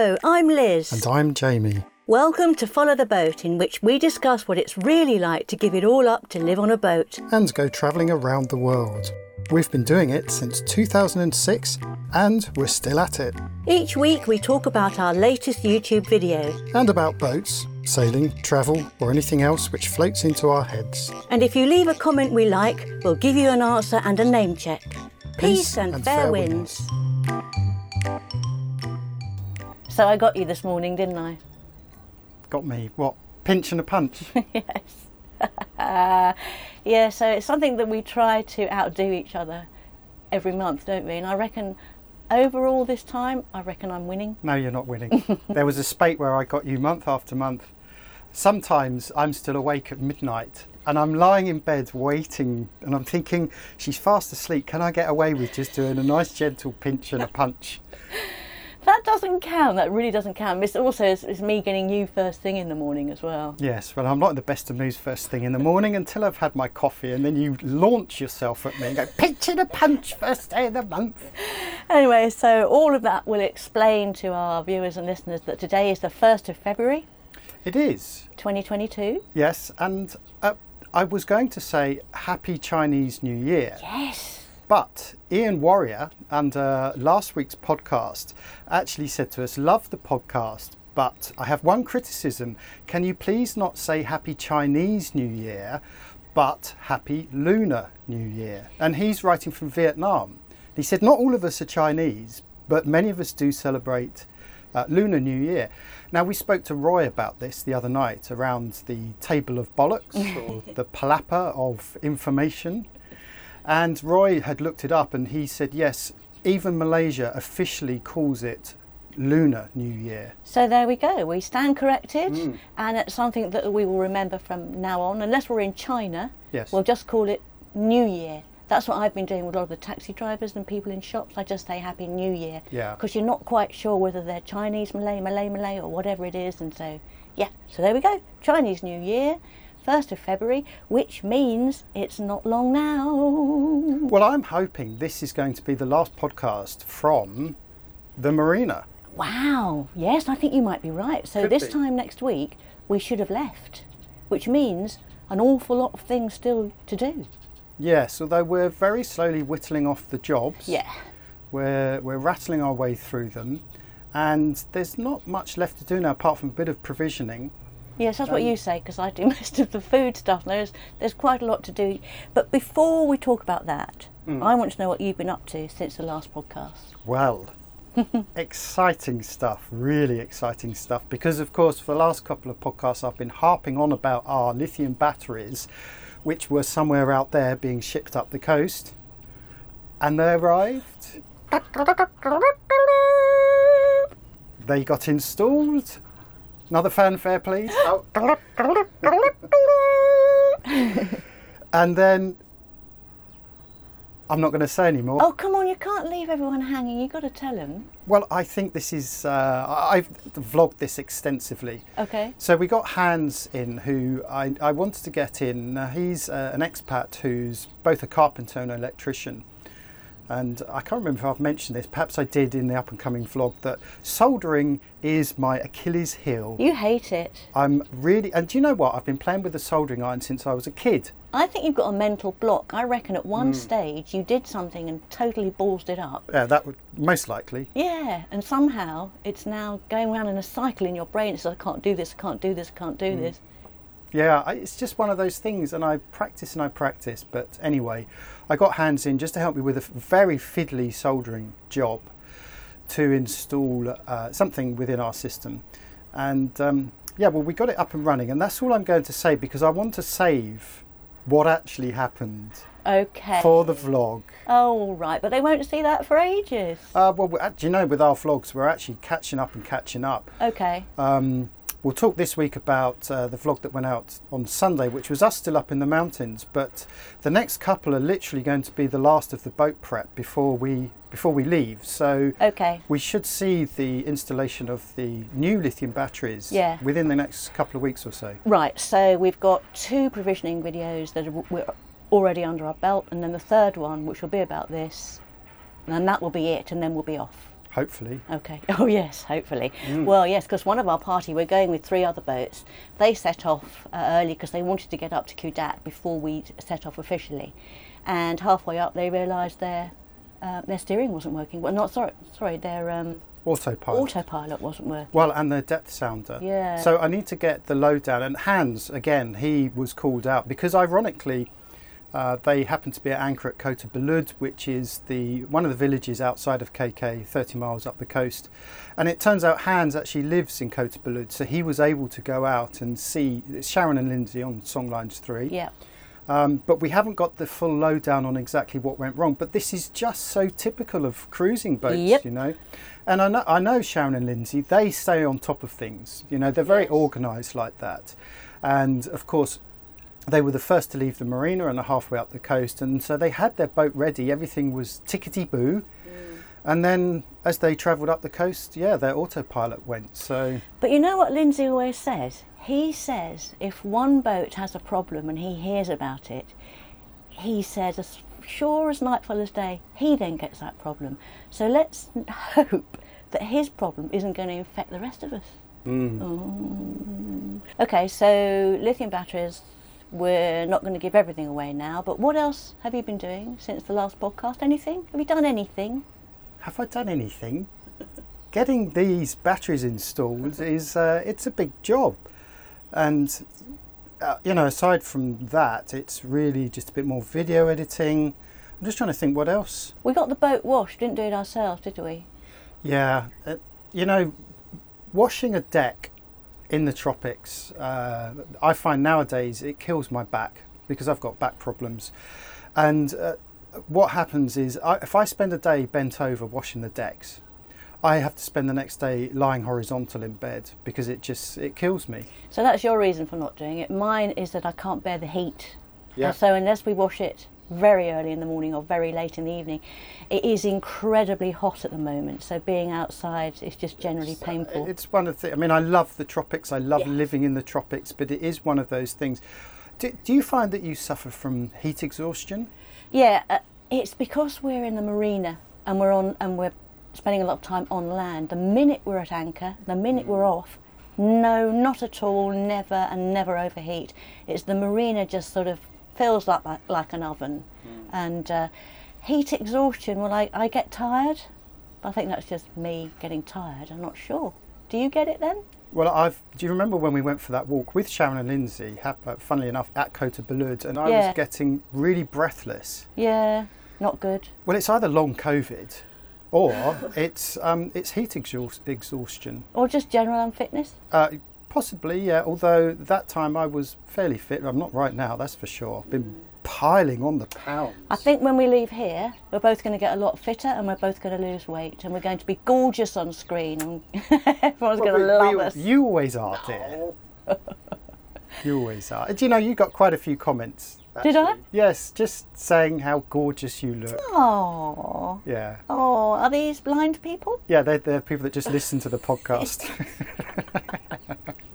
Hello, I'm Liz. And I'm Jamie. Welcome to Follow the Boat, in which we discuss what it's really like to give it all up to live on a boat. And go travelling around the world. We've been doing it since 2006 and we're still at it. Each week we talk about our latest YouTube video. And about boats, sailing, travel, or anything else which floats into our heads. And if you leave a comment we like, we'll give you an answer and a name check. Peace, and, and fair, fair winds. So I got you this morning, didn't I? Got me, what, pinch and a punch? yes. yeah, so it's something that we try to outdo each other every month, don't we? And I reckon overall this time, I reckon I'm winning. no, you're not winning. there was a spate where I got you month after month. Sometimes I'm still awake at midnight and I'm lying in bed waiting and I'm thinking, she's fast asleep. Can I get away with just doing a nice gentle pinch and a punch? That doesn't count. That really doesn't count. It's also it's, it's me getting you first thing in the morning as well. Yes, well, I'm not in the best of moods first thing in the morning until I've had my coffee, and then you launch yourself at me and go, pinch and a punch first day of the month. Anyway, so all of that will explain to our viewers and listeners that today is the 1st of February It is, 2022. yes, and uh, I was going to say Happy Chinese New Year, Yes. But Ian Warrior, under last week's podcast, actually said to us, Love the podcast. But I have one criticism. Can you please not say Happy Chinese New Year, but Happy Lunar New Year? And he's writing from Vietnam. He said, Not all of us are Chinese, but many of us do celebrate uh, Lunar New Year. Now, we spoke to Roy about this the other night around the table of bollocks or the palapa of information. And Roy had looked it up and he said, yes, even Malaysia officially calls it Lunar New Year. So there we go. We stand corrected, Mm. and it's something that we will remember from now on. Unless we're in China, Yes. we'll just call it New Year. That's what I've been doing with a lot of the taxi drivers and people in shops. I just say Happy New Year. Yeah. Because you're not quite sure whether they're Chinese, Malay, Malay, Malay, or whatever it is. And so, yeah. So there we go. Chinese New Year, 1st of February, which means it's not long now. Well, I'm hoping this is going to be the last podcast from the marina. Wow. Yes, I think you might be right. So Could this be. time next week, we should have left, which means an awful lot of things still to do. Yes, although we're very slowly whittling off the jobs. Yeah. We're, we're rattling our way through them. And there's not much left to do now apart from a bit of provisioning. Yes, that's what Um, you say because I do most of the food stuff. There's there's quite a lot to do. But before we talk about that, Mm. I want to know what you've been up to since the last podcast. Well, exciting stuff, really exciting stuff. Because, of course, for the last couple of podcasts, I've been harping on about our lithium batteries, which were somewhere out there being shipped up the coast. And they arrived. They got installed. Another fanfare, please. Oh. and then I'm not going to say anymore. Oh come on, you can't leave everyone hanging. You've got to tell them. Well, I think this is. Uh, I- I've vlogged this extensively. Okay. So we got Hans in, who I, I wanted to get in. Uh, he's uh, an expat who's both a carpenter and an electrician. And I can't remember if I've mentioned this. Perhaps I did in the up and coming vlog that soldering is my Achilles heel. You hate it. I'm really, and do you know what? I've been playing with the soldering iron since I was a kid. I think you've got a mental block. I reckon at one stage you did something and totally ballsed it up. Yeah, that would most likely. Yeah, and somehow it's now going around in a cycle in your brain. It's like, I can't do this, I can't do this, I can't do Hmm. this. Yeah, I, it's just one of those things, and I practice and I practice. But anyway, I got Hans in just to help me with a very fiddly soldering job to install uh, something within our system. And um, yeah, well, we got it up and running, and that's all I'm going to say because I want to save what actually happened Okay. for the vlog. Oh, right, but they won't see that for ages. Uh, well, do you know, with our vlogs, we're actually catching up and catching up. Okay. Um, we'll talk this week about uh, the vlog that went out on Sunday, which was us still up in the mountains. But the next couple are literally going to be the last of the boat prep before we before we leave. So Okay. we should see the installation of the new lithium batteries Yeah. within the next couple of weeks or so. Right, so we've got two provisioning videos that are, we're already under our belt, and then the third one, which will be about this, and then that will be it, and then we'll be off. Hopefully. Okay. Oh yes, hopefully. Well, yes, because one of our party, we're going with three other boats. They set off uh, early because they wanted to get up to Kudat before we set off officially, and halfway up they realised their uh, their steering wasn't working. Well, not sorry, sorry, their um, Autopilot. autopilot wasn't working. Well, and the depth sounder. Yeah. So I need to get the lowdown. And Hans, again, he was called out because ironically, uh, they happen to be at anchor at Kota Belud, which is the one of the villages outside of KK, 30 miles up the coast. And it turns out Hans actually lives in Kota Belud, so he was able to go out and see Sharon and Lindsay on Songlines 3. Yeah. Um, but we haven't got the full lowdown on exactly what went wrong. But this is just so typical of cruising boats, Yep. you know. And I know, I know Sharon and Lindsay, they stay on top of things. You know, they're very Yes. organised like that. And of course, they were the first to leave the marina and are halfway up the coast. And so they had their boat ready. Everything was tickety boo. And then as they travelled up the coast, yeah, their autopilot went. So But you know what Lindsay always says? He says if one boat has a problem and he hears about it, he says, as sure as nightfall as day, he then gets that problem. So let's hope that his problem isn't going to infect the rest of us. Mm. Okay, so lithium batteries, we're not going to give everything away now, but what else have you been doing since the last podcast? Anything? Have you done anything? have I done anything? Getting these batteries installed is uh, it's a big job, and uh, you know aside from that, it's really just a bit more video editing. I'm just trying to think what else. We got the boat washed, didn't do it ourselves, did we? Yeah, uh, you know, washing a deck in the tropics, uh, I find nowadays it kills my back because I've got back problems. And uh, what happens is, I, if I spend a day bent over washing the decks, I have to spend the next day lying horizontal in bed because it just it kills me. So that's your reason for not doing it. Mine is that I can't bear the heat. Yeah. And so unless we wash it very early in the morning or very late in the evening, it is incredibly hot at the moment. So being outside is just generally painful. It's one of the. I mean, I love the tropics. I love living in the tropics, but it is one of those things. Do, do you find that you suffer from heat exhaustion? Yeah, uh, it's because we're in the marina and we're on and we're spending a lot of time on land. The minute we're at anchor, the minute we're off, no, not at all, never and never overheat. It's the marina just sort of feels like like, like an oven, and uh, heat exhaustion. Well, I, I get tired. I think that's just me getting tired. I'm not sure. Do you get it then? Well, I've. Do you remember when we went for that walk with Sharon and Lindsay? uh, Funnily enough, at Kota Belud, and I Yeah. was getting really breathless. Yeah, not good. Well, it's either long COVID, or it's um, it's heat exhaust- exhaustion. Or just general unfitness. Uh, possibly, yeah. Although that time I was fairly fit. I'm not right now, that's for sure. I've been piling on the pounds. I think when we leave here, we're both going to get a lot fitter and we're both going to lose weight and we're going to be gorgeous on screen and everyone's Well, going to love we- us. You always are, dear. you always are. Do you know you got quite a few comments? Did I? Yes, just saying how gorgeous you look. Oh, Yeah. oh, are these blind people? Yeah, they're, they're people that just listen to the podcast.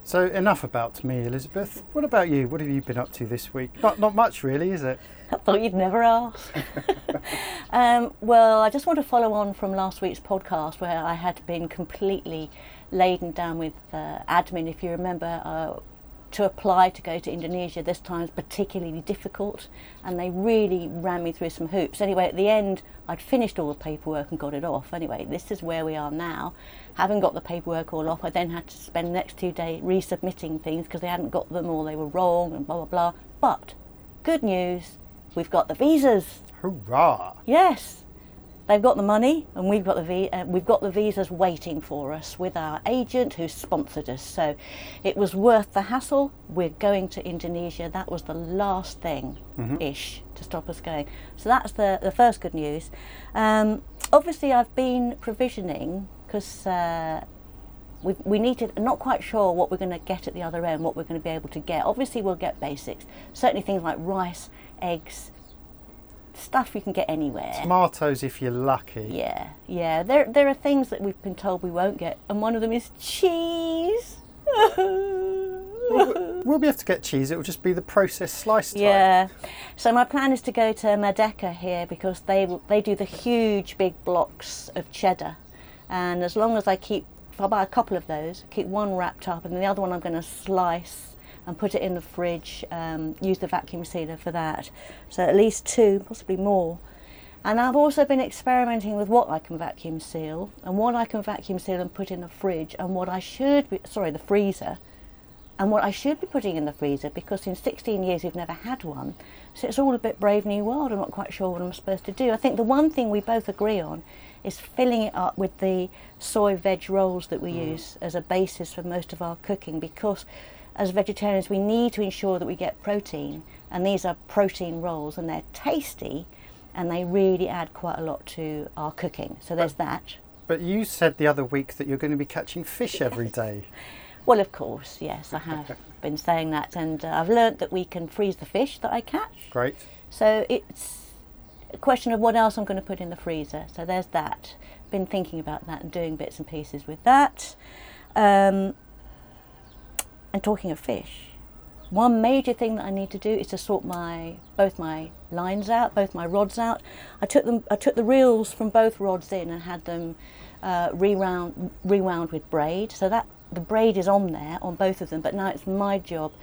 So enough about me, Elizabeth. What about you? What have you been up to this week? Not not much, really, is it? I thought you'd never ask. um, well, I just want to follow on from last week's podcast where I had been completely laden down with uh, admin. If you remember, uh, to apply to go to Indonesia this time is particularly difficult, and they really ran me through some hoops. Anyway, at the end, I'd finished all the paperwork and got it off. Anyway, this is where we are now. Having got the paperwork all off, I then had to spend the next two days resubmitting things because they hadn't got them or they were wrong and blah blah blah. But good news, we've got the visas. Hurrah! Yes, they've got the money, and we've got the uh, we've got the visas waiting for us with our agent who sponsored us. So it was worth the hassle. We're going to Indonesia. That was the last thing ish to stop us going. So that's the the first good news. Um, obviously, I've been provisioning because. Uh, we, we need to not quite sure what we're going to get at the other end what we're going to be able to get obviously we'll get basics certainly things like rice eggs stuff you can get anywhere Tomatoes, if you're lucky. yeah yeah there there are things that we've been told we won't get and one of them is cheese We'll, we'll be able to get cheese. It will just be the processed slice type. Yeah. So my plan is to go to Madeka here because they they do the huge big blocks of cheddar, And as long as I keep, if I buy a couple of those, keep one wrapped up, and the other one I'm going to slice and put it in the fridge. Um, use the vacuum sealer for that. So at least two, possibly more. And I've also been experimenting with what I can vacuum seal and what I can vacuum seal and put in the fridge and what I should be, sorry, the freezer and what I should be putting in the freezer because in 16 years we've never had one. So it's all a bit brave new world. I'm not quite sure what I'm supposed to do. I think the one thing we both agree on is filling it up with the soy veg rolls that we mm. use as a basis for most of our cooking because as vegetarians we need to ensure that we get protein and these are protein rolls and they're tasty and they really add quite a lot to our cooking. So there's but, that. But you said the other week that you're going to be catching fish every day. Well, of course, yes, I have been saying that, and uh, I've learnt that we can freeze the fish that I catch. Great. So it's a question of what else I'm going to put in the freezer. So there's that. Been thinking about that and doing bits and pieces with that. Um, and talking of fish, one major thing that I need to do is to sort my both my lines out, both my rods out. I took them. I took the reels from both rods in and had them uh, rewound rewound with braid. So that the braid is on there on both of them, but now it's my job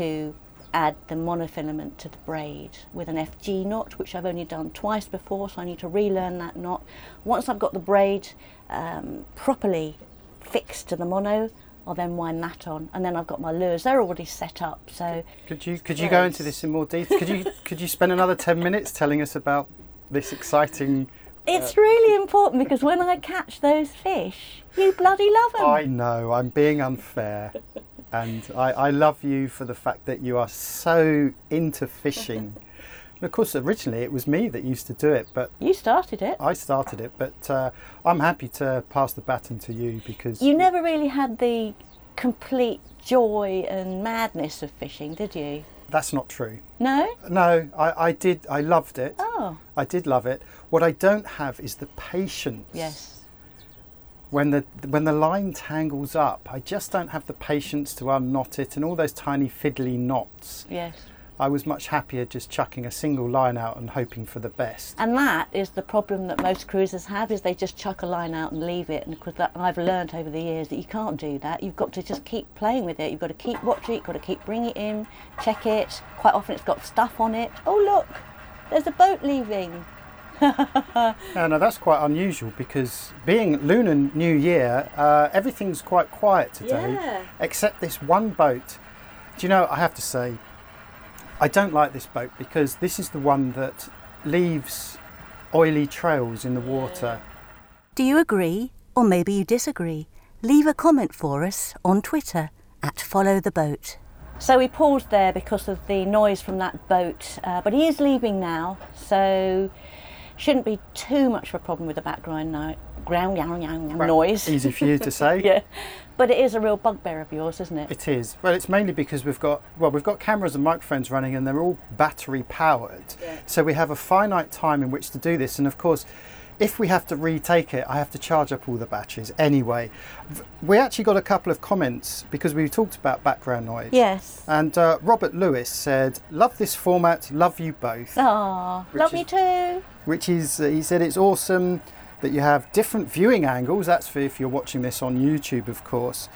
to add the monofilament to the braid with an FG knot, which I've only done twice before, so I need to relearn that knot. Once I've got the braid um, properly fixed to the mono, I'll then wind that on, and then I've got my lures. They're already set up. So could you could you go into this in more detail? Could you could you spend another ten minutes telling us about this exciting uh, it's really important because when I catch those fish, you bloody love them. I know, I'm being unfair. and I, I love you for the fact that you are so into fishing. And of course, originally it was me that used to do it, but you started it. I started it, but uh, I'm happy to pass the baton to you because you never really had the complete joy and madness of fishing, did you? That's not true. No? No, I, I did. I loved it. Oh. I did love it. What I don't have is the patience. Yes. When the when the line tangles up, I just don't have the patience to unknot it and all those tiny fiddly knots. Yes. I was much happier just chucking a single line out and hoping for the best. And that is the problem that most cruisers have is they just chuck a line out and leave it. And because that, I've learned over the years that you can't do that. You've got to just keep playing with it. You've got to keep watching it. You've got to keep bringing it in, check it. Quite often it's got stuff on it. Oh look, there's a boat leaving. no, no, that's quite unusual because being Lunar New Year, uh, everything's quite quiet today, yeah. except this one boat. Do you know? I have to say, I don't like this boat because this is the one that leaves oily trails in the water. Do you agree or maybe you disagree? Leave a comment for us on Twitter at Follow the Boat. So we paused there because of the noise from that boat, uh, but he is leaving now, so shouldn't be too much of a problem with the background no- ground noise. Easy for you to say. yeah, but it is a real bugbear of yours, isn't it? It is. Well, it's mainly because we've got well, we've got cameras and microphones running, and they're all battery powered. Yeah. So we have a finite time in which to do this, and of course. If we have to retake it, I have to charge up all the batteries anyway. We actually got a couple of comments because we talked about background noise. Yes. And uh, Robert Lewis said, "Love this format. Love you both." Oh, love is, me too. Which is, uh, he said, it's awesome that you have different viewing angles. That's for if you're watching this on YouTube, of course.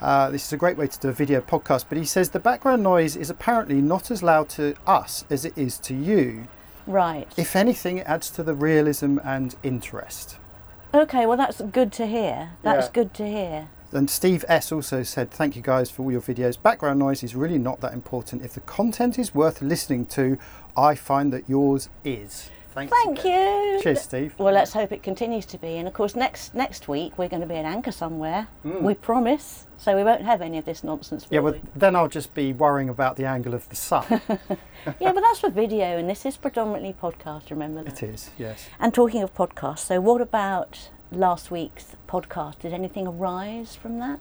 Uh, this is a great way to do a video podcast, but he says the background noise is apparently not as loud to us as it is to you. Right. If anything, it adds to the realism and interest. Okay, well, that's good to hear. That's Yeah. good to hear. And Steve S also said, Thank you guys for all your videos. Background noise is really not that important. If the content is worth listening to, I find that yours is. Thanks Thank you. Cheers, Steve. Well, let's hope it continues to be. And of course, next next week we're going to be at anchor somewhere. Mm. We promise. So we won't have any of this nonsense. Yeah, will well, then I'll just be worrying about the angle of the sun. yeah, but that's for video, and this is predominantly podcast. Remember that. it is, yes. And talking of podcasts, so what about last week's podcast? Did anything arise from that?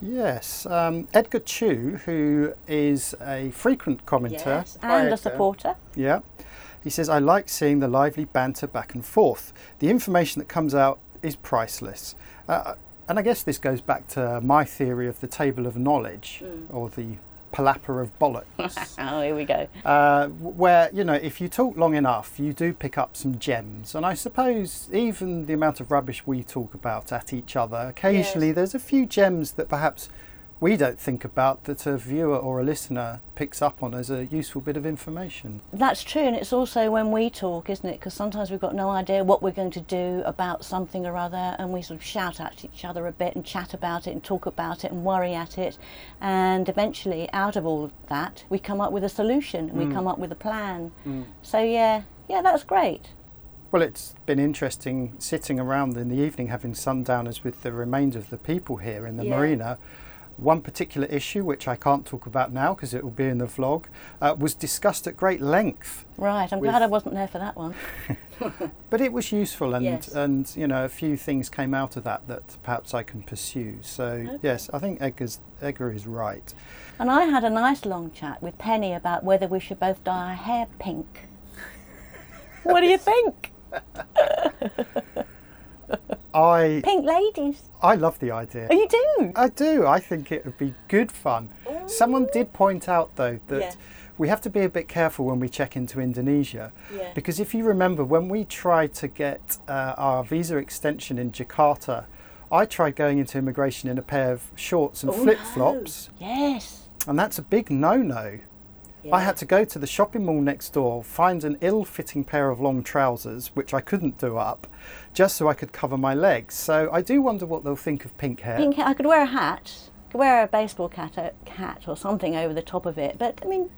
Yes, um, Edgar Chu, who is a frequent commenter Yes, and Edgar. a supporter. Yeah, he says, I like seeing the lively banter back and forth. The information that comes out is priceless. Uh, and I guess this goes back to my theory of the table of knowledge Mm. or the palapa of bollocks. Oh, here we go. uh, where you know if you talk long enough you do pick up some gems and i suppose even the amount of rubbish we talk about at each other occasionally Yes. there's a few gems that perhaps we don't think about that a viewer or a listener picks up on as a useful bit of information That's true, and it's also when we talk, isn't it? Because sometimes we've got no idea what we're going to do about something or other, and we sort of shout at each other a bit and chat about it and talk about it and worry at it. And eventually, out of all of that, we come up with a solution and we mm. come up with a plan. Mm. So, yeah, yeah, that's great. well it's been interesting sitting around in the evening having sundowners with the remainder of the people here in the Yeah. marina one particular issue which i can't talk about now because it will be in the vlog uh, was discussed at great length Right, I'm With- glad I wasn't there for that one. But it was useful, and Yes. and you know a few things came out of that that perhaps I can pursue. So yes, I think Edgar's Edgar is right. And I had a nice long chat with Penny about whether we should both dye our hair pink. what do you think? I Pink ladies. I love the idea. Oh, you do? I do. I think it would be good fun. Someone did point out though that Yeah. we have to be a bit careful when we check into Indonesia. Yeah. Because if you remember, when we tried to get uh, our visa extension in Jakarta, I tried going into immigration in a pair of shorts and Oh, flip flops, Yes. and that's a big no-no. I had to go to the shopping mall next door, find an ill fitting pair of long trousers, which I couldn't do up, just so I could cover my legs. So I do wonder what they'll think of pink hair. Pink hair. I could wear a hat. Could wear a baseball cap, uh, hat or something over the top of it. But I mean,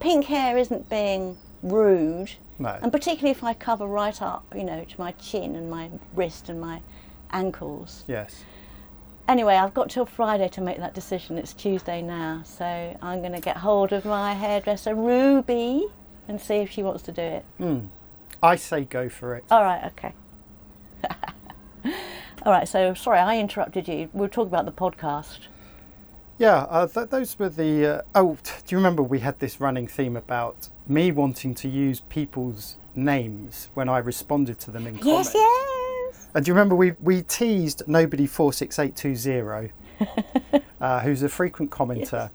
pink hair isn't being rude. No. And particularly if I cover right up, you know, to my chin and my wrist and my ankles. Yes. Anyway, I've got till Friday to make that decision. It's Tuesday now, so I'm going to get hold of my hairdresser Ruby and see if she wants to do it. I say go for it. All right, okay. All right, so sorry I interrupted you. We were talking about the podcast. Yeah, uh, th- those were the. Uh, oh, do you remember we had this running theme about me wanting to use people's names when I responded to them in comments? Yes, yes. And do you remember we, we teased nobody four six eight two zero, uh, who's a frequent commenter,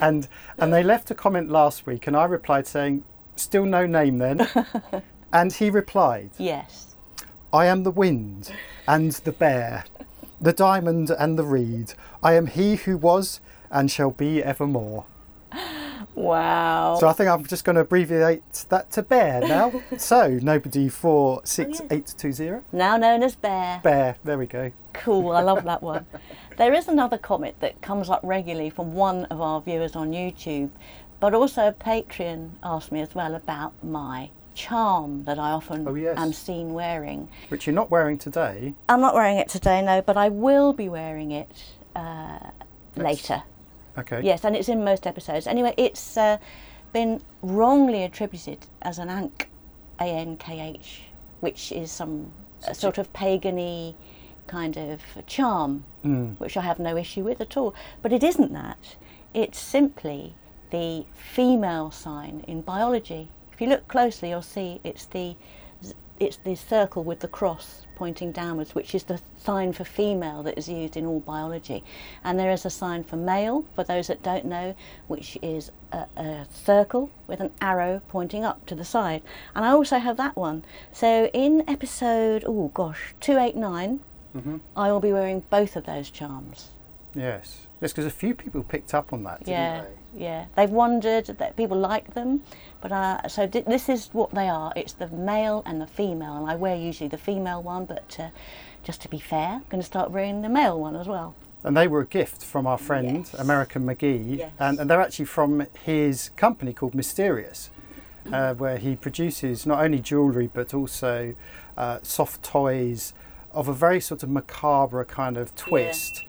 and and they left a comment last week, and I replied saying, "Still no name then," and he replied, Yes. "I am the wind and the bear, the diamond and the reed. I am he who was and shall be evermore." Wow. So I think I'm just going to abbreviate that to bear now. so nobody four six eight two zero. now known as Bear. Bear. There we go. Cool, I love that one. There is another comment that comes up regularly from one of our viewers on YouTube, but also a Patreon asked me as well about my charm that I often Oh, yes. am seen wearing. Which you're not wearing today. I'm not wearing it today, no, but I will be wearing it uh, later. Okay. Yes, and it's in most episodes. Anyway, it's uh, been wrongly attributed as an Ankh, A N K H, which is some uh, sort of pagany kind of charm, which I have no issue with at all. But it isn't that. It's simply the female sign in biology. If you look closely, you'll see it's the it's the circle with the cross pointing downwards, which is the sign for female that is used in all biology. And there is a sign for male, for those that don't know, which is a, a circle with an arrow pointing up to the side. And I also have that one. So in episode, oh gosh, 289, mm-hmm. I will be wearing both of those charms. Yes. Yes, because a few people picked up on that, didn't Yeah, they? Yeah. They've wondered that people like them, but uh, so di- this is what they are. It's the male and the female, and I wear usually the female one, but uh, just to be fair, I'm going to start wearing the male one as well. And they were a gift from our friend, Yes. American McGee. Yes. And, and they're actually from his company called Mysterious, uh, where he produces not only jewellery but also uh, soft toys of a very sort of macabre kind of twist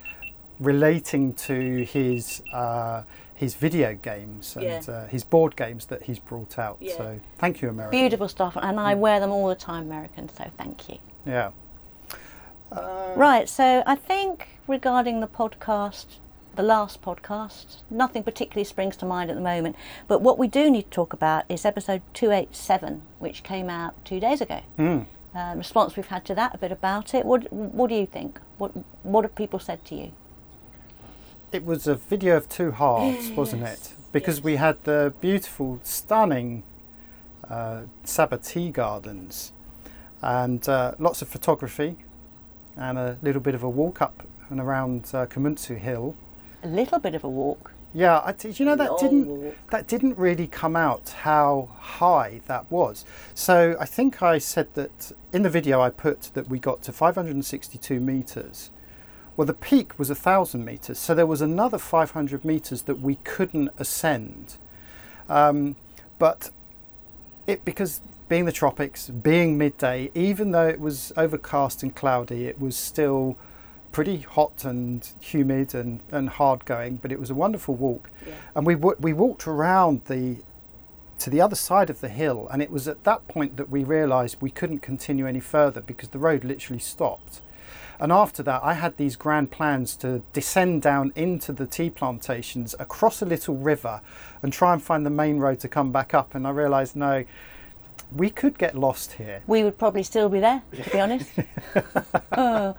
relating to his. Uh, his video games and Yeah. uh, his board games that he's brought out. Yeah. So thank you, America. Beautiful stuff, and I wear them all the time, American. So thank you. Yeah. Uh, Right, so I think regarding the podcast, the last podcast, nothing particularly springs to mind at the moment. But what we do need to talk about is episode 287, which came out two days ago. Mm. Uh, response we've had to that, a bit about it. What, what do you think? What, what have people said to you? It was a video of two halves, wasn't it? because we had the beautiful, stunning uh, Sabah tea gardens and uh, lots of photography and a little bit of a walk up and around uh, Hill. A little bit of a walk. Yeah, I, you know that Long didn't walk. that didn't really come out how high that was. So I think I said that in the video I put that we got to 562 meters. Well, the peak was a thousand meters, so there was another 500 meters that we couldn't ascend. Um, but it because being the tropics, being midday, even though it was overcast and cloudy, it was still pretty hot and humid and, and hard going. But it was a wonderful walk, Yeah. and we we walked around the to the other side of the hill, and it was at that point that we realised we couldn't continue any further because the road literally stopped. And after that, I had these grand plans to descend down into the tea plantations across a little river and try and find the main road to come back up. And I realised, no, we could get lost here. We would probably still be there, to be honest. Oh.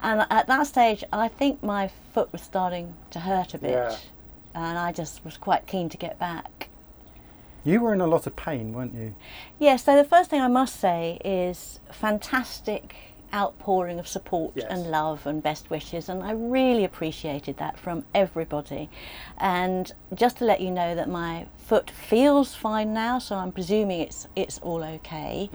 And at that stage, I think my foot was starting to hurt a bit. Yeah. And I just was quite keen to get back. You were in a lot of pain, weren't you? Yeah, so the first thing I must say is fantastic outpouring of support Yes. and love and best wishes, and I really appreciated that from everybody. And just to let you know that my foot feels fine now, so I'm presuming it's it's all okay.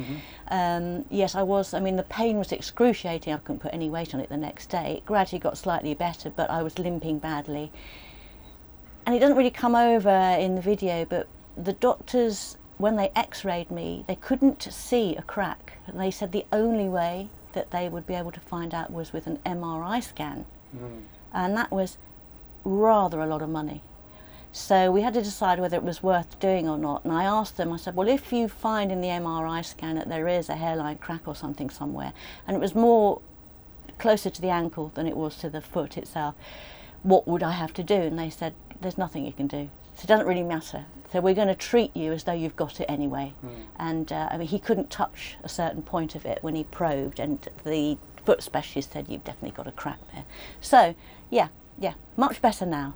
Um, yes, I was. I mean, the pain was excruciating. I couldn't put any weight on it the next day. It gradually got slightly better, but I was limping badly and it doesn't really come over in the video, but the doctors, when they x rayed me, they couldn't see a crack. And they said the only way that they would be able to find out was with an MRI scan. Hmm. And that was rather a lot of money. So we had to decide whether it was worth doing or not. And I asked them, I said, well, if you find in the MRI scan that there is a hairline crack or something somewhere, and it was more closer to the ankle than it was to the foot itself, what would I have to do? And they said, there's nothing you can do. So it doesn't really matter. So we're going to treat you as though you've got it anyway. And uh, I mean, he couldn't touch a certain point of it when he probed, and the foot specialist said you've definitely got a crack there. So yeah, yeah, much better now.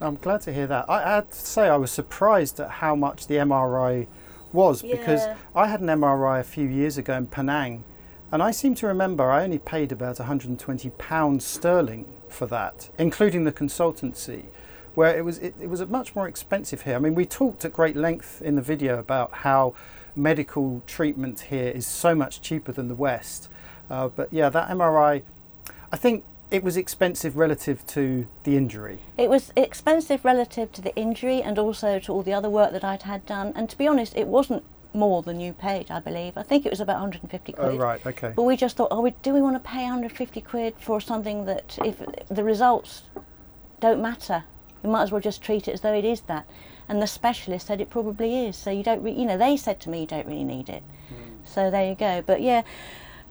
I'm glad to hear that. I, I had to say I was surprised at how much the MRI was because I had an MRI a few years ago in Penang, and I seem to remember I only paid about 120 pounds sterling for that, including the consultancy. Where it was, it, it was much more expensive here. I mean, we talked at great length in the video about how medical treatment here is so much cheaper than the West. Uh, but yeah, that MRI, I think it was expensive relative to the injury. It was expensive relative to the injury and also to all the other work that I'd had done. And to be honest, it wasn't more than you paid, I believe. I think it was about 150 quid. Oh, right, okay. But we just thought, oh, we, do we want to pay 150 quid for something that, if the results don't matter, we might as well just treat it as though it is that. And the specialist said it probably is. So you don't, re- you know, they said to me you don't really need it. So there you go. But yeah,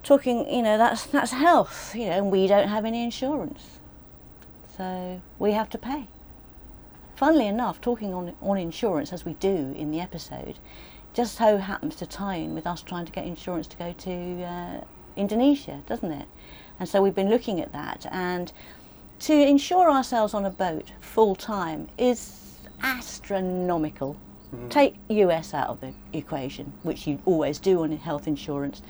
talking, you know, that's that's health, you know, and we don't have any insurance, so we have to pay. Funnily enough, talking on on insurance as we do in the episode, just so happens to tie in with us trying to get insurance to go to uh, Indonesia, doesn't it? And so we've been looking at that, and to insure ourselves on a boat full time is astronomical. Take US out of the equation, which you always do on health insurance.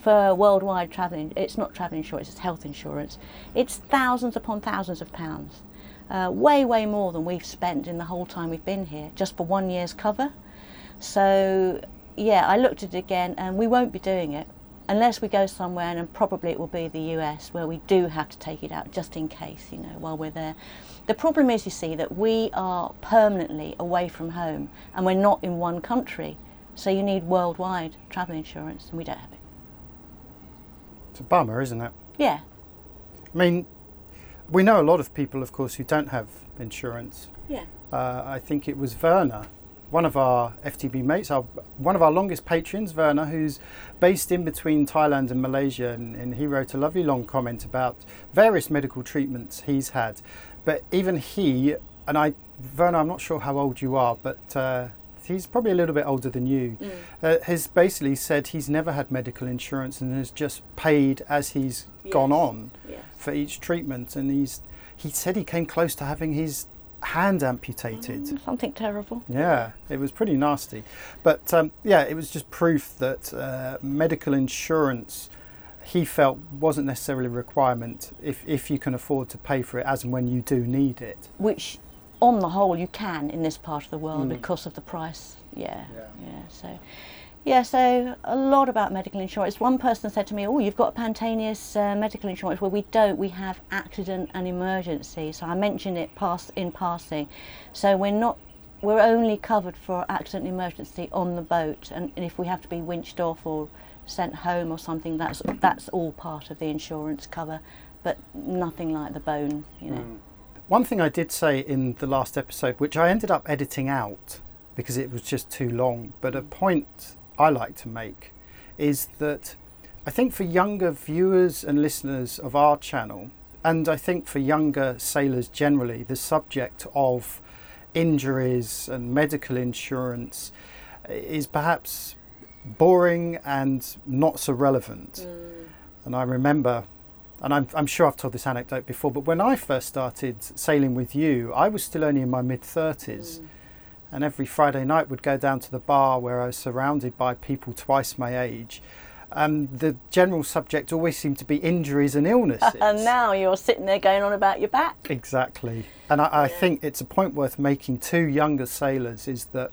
For worldwide travelling, it's not travel insurance, it's health insurance. It's thousands upon thousands of pounds. Uh, way, way more than we've spent in the whole time we've been here, just for one year's cover. So, yeah, I looked at it again, and we won't be doing it unless we go somewhere, and probably it will be the US where we do have to take it out just in case, you know, while we're there. The problem is, you see, that we are permanently away from home and we're not in one country. So you need worldwide travel insurance, and we don't have it. It's a bummer, isn't it? Yeah, I mean, we know a lot of people, of course, who don't have insurance. yeah. Uh, I think it was Werner, one of our FTB mates, our, one of our longest patrons, Werner, who's based in between Thailand and Malaysia, and, and he wrote a lovely long comment about various medical treatments he's had. But even he, and I, Werner, I'm not sure how old you are, but uh, he's probably a little bit older than you, uh, has basically said he's never had medical insurance and has just paid as he's gone on Yes. for each treatment, and he's he said he came close to having his hand amputated. Something terrible. Yeah, it was pretty nasty. But um, yeah, it was just proof that uh, medical insurance, he felt, wasn't necessarily a requirement if, if you can afford to pay for it as and when you do need it. Which, on the whole, you can in this part of the world Mm. because of the price. Yeah. Yeah. Yeah. So. Yeah, so a lot about medical insurance. One person said to me, "Oh, you've got a Pantaneous uh, medical insurance." Well, we don't. We have accident and emergency. So I mentioned it pass in passing. So we're not. We're only covered for accident and emergency on the boat, and, and if we have to be winched off or sent home or something, that's that's all part of the insurance cover, but nothing like the bone. You know. One thing I did say in the last episode, which I ended up editing out because it was just too long, but a point I like to make is that I think for younger viewers and listeners of our channel, and I think for younger sailors generally, the subject of injuries and medical insurance is perhaps boring and not so relevant. Mm. And I remember, and I'm, I'm sure I've told this anecdote before, but when I first started sailing with you, I was still only in my mid 30s. And every Friday night would go down to the bar where I was surrounded by people twice my age. And the general subject always seemed to be injuries and illnesses. And now you're sitting there going on about your back. Exactly. And I, I think it's a point worth making to younger sailors is that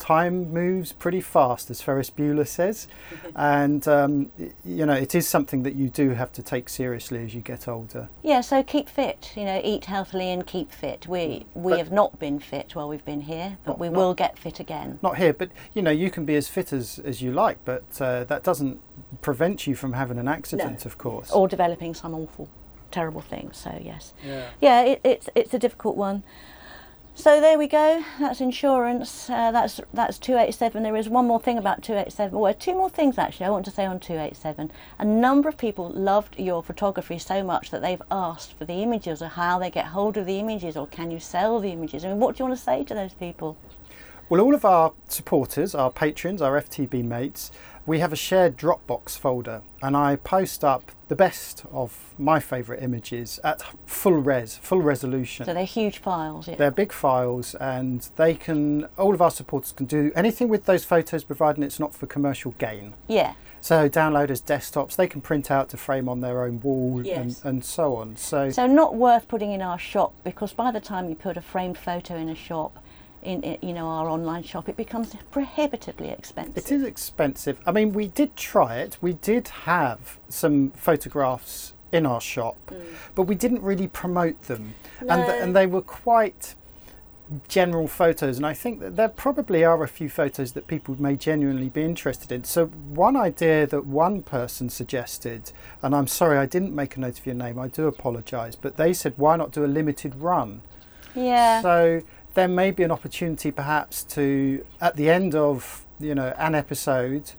time moves pretty fast, as Ferris Bueller says. and, um, you know, it is something that you do have to take seriously as you get older. Yeah, so keep fit. You know, eat healthily and keep fit. We we But- have not been fit while we've been here, but Not- we not- will get fit again. Not here, but, you know, you can be as fit as, as you like, but uh, that doesn't prevent you from having an accident, of course. Or developing some awful, terrible things. So yes, Yeah. yeah, it, it's it's a difficult one. So there we go. That's insurance. Uh, that's that's two eight seven. There is one more thing about two eight seven. Well, two more things actually. I want to say on two eight seven. A number of people loved your photography so much that they've asked for the images or how they get hold of the images or can you sell the images. I mean, what do you want to say to those people? Well, all of our supporters, our patrons, our FTB mates, we have a shared Dropbox folder, and I post up the best of my favourite images at full res, full resolution. So they're huge files. Yeah. They're big files, and they can. All of our supporters can do anything with those photos, providing it's not for commercial gain. yeah. So download as desktops. They can print out to frame on their own wall, Yes. and, and so on. So, So not worth putting in our shop because by the time you put a framed photo in a shop, in, in you know our online shop, it becomes prohibitively expensive. It is expensive. I mean, we did try it. We did have some photographs in our shop, mm. but we didn't really promote them, and th- and they were quite general photos. And I think that there probably are a few photos that people may genuinely be interested in. So one idea that one person suggested, and I'm sorry I didn't make a note of your name. I do apologise, but they said why not do a limited run? Yeah. So there may be an opportunity perhaps to, at the end of, you know, an episode,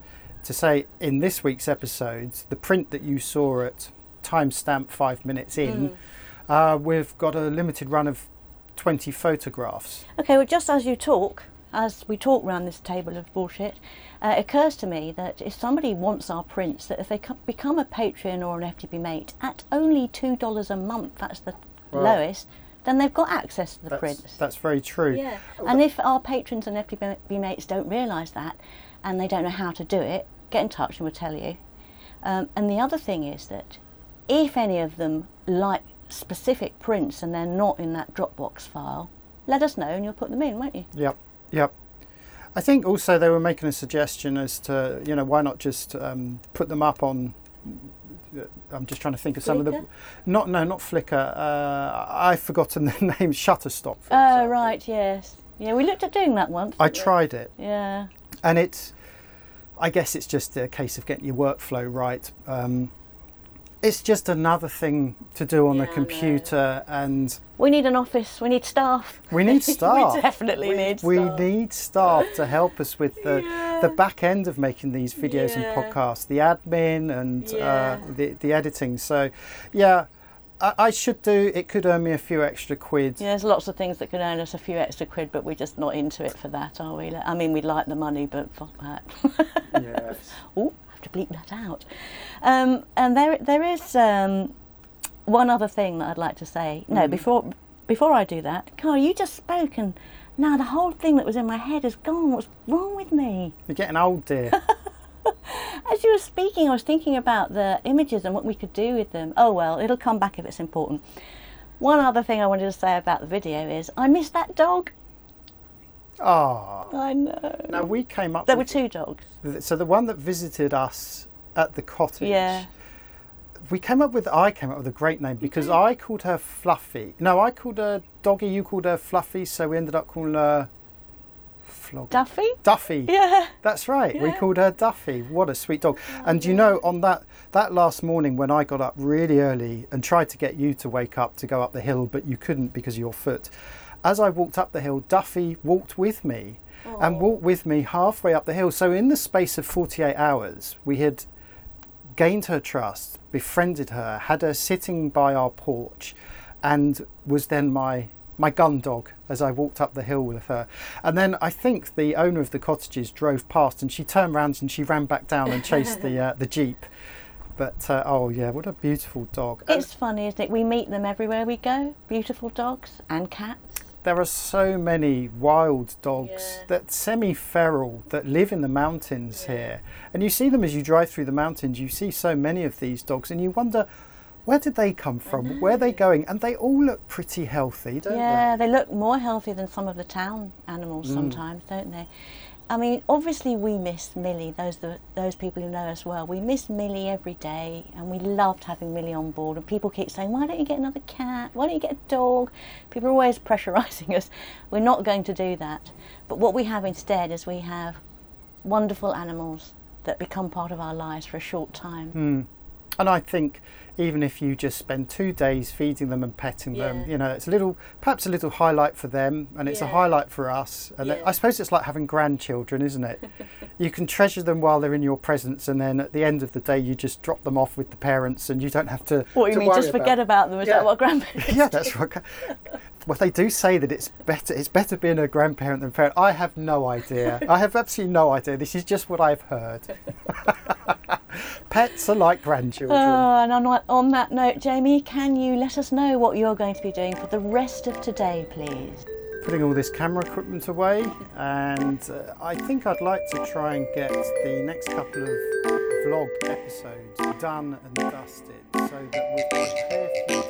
to say in this week's episode the print that you saw at timestamp five minutes in, uh, we've got a limited run of 20 photographs. Okay, well, just as you talk, as we talk round this table of bullshit, uh, it occurs to me that if somebody wants our prints, that if they co- become a Patreon or an FTB mate at only two dollars a month, that's the Well, lowest, then they've got access to the That's, prints. that's very true. Yeah. And if our patrons and FTB mates don't realise that and they don't know how to do it, get in touch and we'll tell you. Um, and the other thing is that if any of them like specific prints and they're not in that Dropbox file, let us know and you'll put them in, won't you? Yep, yep. I think also they were making a suggestion as to, you know, why not just um, put them up on. Uh, I'm just trying to think of some of the. Not no, not Flickr. Uh, I've forgotten the name. Shutterstock. For Oh, example. right, yes. Yeah, we looked at doing that once. I tried it, Yeah. and it's. I guess it's just a case of getting your workflow right. Um, it's just another thing to do on Yeah, the know. computer, and We need an office, we need staff. we need staff. we definitely we, need we staff. need staff to help us with the the back end of making these videos Yeah. and podcasts, the admin and Yeah. uh, the the editing. So, yeah, I, I should do. It could earn me a few extra quid. Yeah, there's lots of things that could earn us a few extra quid, but we're just not into it for that, are we? I mean, we'd like the money, but fuck that. Yes. Oh, I have to bleep that out. Um, and there, there is um, one other thing that I'd like to say. No, before before I do that, Carl, you just spoke and now the whole thing that was in my head is gone. What's wrong with me? You're getting old, dear. As you were speaking, I was thinking about the images and what we could do with them. Oh well, it'll come back if it's important. One other thing I wanted to say about the video is I miss that dog. Ah. I know. Now we came up. There were two dogs. So the one that visited us at the cottage. Yeah. We came up with. I came up with a great name because I called her Fluffy. No, I called her Doggy. You called her Fluffy. So we ended up calling her. Flog. Duffy? Duffy. Yeah. That's right. We called her Duffy. What a sweet dog. and you know, on that that last morning when I got up really early and tried to get you to wake up to go up the hill, but you couldn't because of your foot. As I walked up the hill, Duffy walked with me and walked with me halfway up the hill. So in the space of 48 hours, we had gained her trust, befriended her, had her sitting by our porch, and was then my my gun dog as I walked up the hill with her. And then I think the owner of the cottages drove past, and she turned round and she ran back down and chased the uh, the jeep. But uh, oh yeah, what a beautiful dog! And It's funny, isn't it? We meet them everywhere we go. Beautiful dogs and cats. There are so many wild dogs Yeah. that semi-feral that live in the mountains here, and you see them as you drive through the mountains. You see so many of these dogs, and you wonder. Where did they come from? Where are they going? And they all look pretty healthy, don't they? yeah, they look more healthy than some of the town animals Mm. sometimes, don't they? I mean, obviously we miss Millie. Those the, those people who know us well, we miss Millie every day, and we loved having Millie on board. And people keep saying, "Why don't you get another cat? Why don't you get a dog?" People are always pressurising us. We're not going to do that. But what we have instead is we have wonderful animals that become part of our lives for a short time. Mm. And I think even if you just spend two days feeding them and petting them, Yeah. you know, it's a little, perhaps a little highlight for them, and it's a highlight for us. And Yeah. I suppose it's like having grandchildren, isn't it? you can treasure them while they're in your presence, and then at the end of the day, you just drop them off with the parents, and you don't have to. What do you mean? worry Just forget about them? Is Yeah. that what grandparents? yeah, that's right. Well, they do say that it's better. It's better being a grandparent than a parent. I have no idea. I have absolutely no idea. This is just what I've heard. Pets are like grandchildren. Oh, and on, on that note, Jamie, can you let us know what you're going to be doing for the rest of today, please? putting all this camera equipment away and uh, I think I'd like to try and get the next couple of vlog episodes done and dusted so that we've got a clear few days